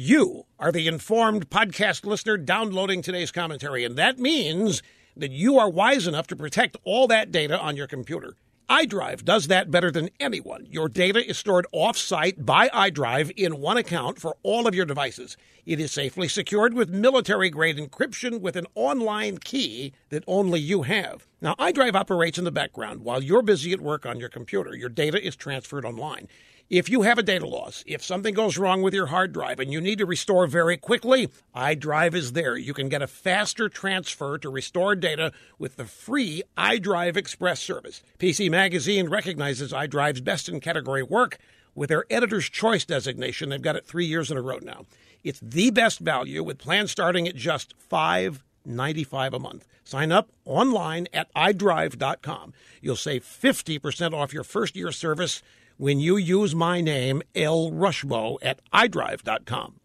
You are the informed podcast listener downloading today's commentary, and that means that you are wise enough to protect all that data on your computer. iDrive does that better than anyone. Your data is stored off-site by iDrive in one account for all of your devices. It is safely secured with military-grade encryption with an online key that only you have. Now, iDrive operates in the background while you're busy at work on your computer. Your data is transferred online. If you have a data loss, if something goes wrong with your hard drive and you need to restore very quickly, iDrive is there. You can get a faster transfer to restore data with the free iDrive Express service. PC Magazine recognizes iDrive's best in category work with their editor's choice designation. They've got it three years in a row now. It's the best value with plans starting at just five ninety-five a month. Sign up online at iDrive.com. You'll save 50% off your first year service when you use my name, El Rushbo, at iDrive.com.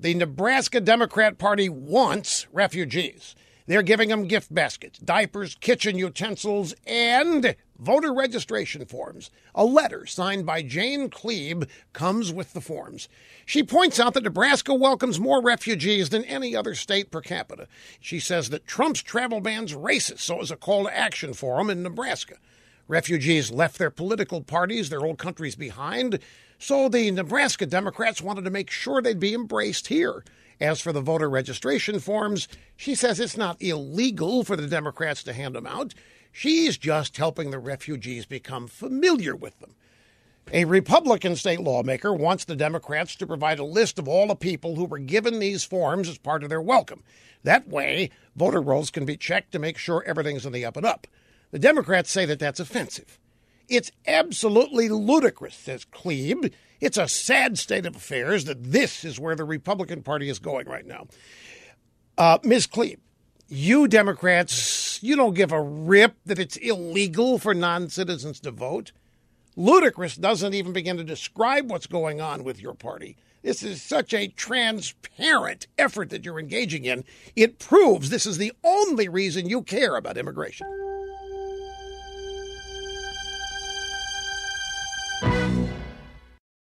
The Nebraska Democrat Party wants refugees. They're giving them gift baskets, diapers, kitchen utensils, and voter registration forms. A letter signed by Jane Kleeb comes with the forms. She points out that Nebraska welcomes more refugees than any other state per capita. She says that Trump's travel ban's racist, so it's a call to action for them in Nebraska. Refugees left their political parties, their old countries behind, so the Nebraska Democrats wanted to make sure they'd be embraced here. As for the voter registration forms, she says it's not illegal for the Democrats to hand them out. She's just helping the refugees become familiar with them. A Republican state lawmaker wants the Democrats to provide a list of all the people who were given these forms as part of their welcome. That way, voter rolls can be checked to make sure everything's in the up and up. The Democrats say that that's offensive. It's absolutely ludicrous, says Kleeb. It's a sad state of affairs that this is where the Republican Party is going right now. Uh, Ms. Kleeb, you Democrats, you don't give a rip that it's illegal for non citizens to vote. Ludicrous doesn't even begin to describe what's going on with your party. This is such a transparent effort that you're engaging in. It proves this is the only reason you care about immigration.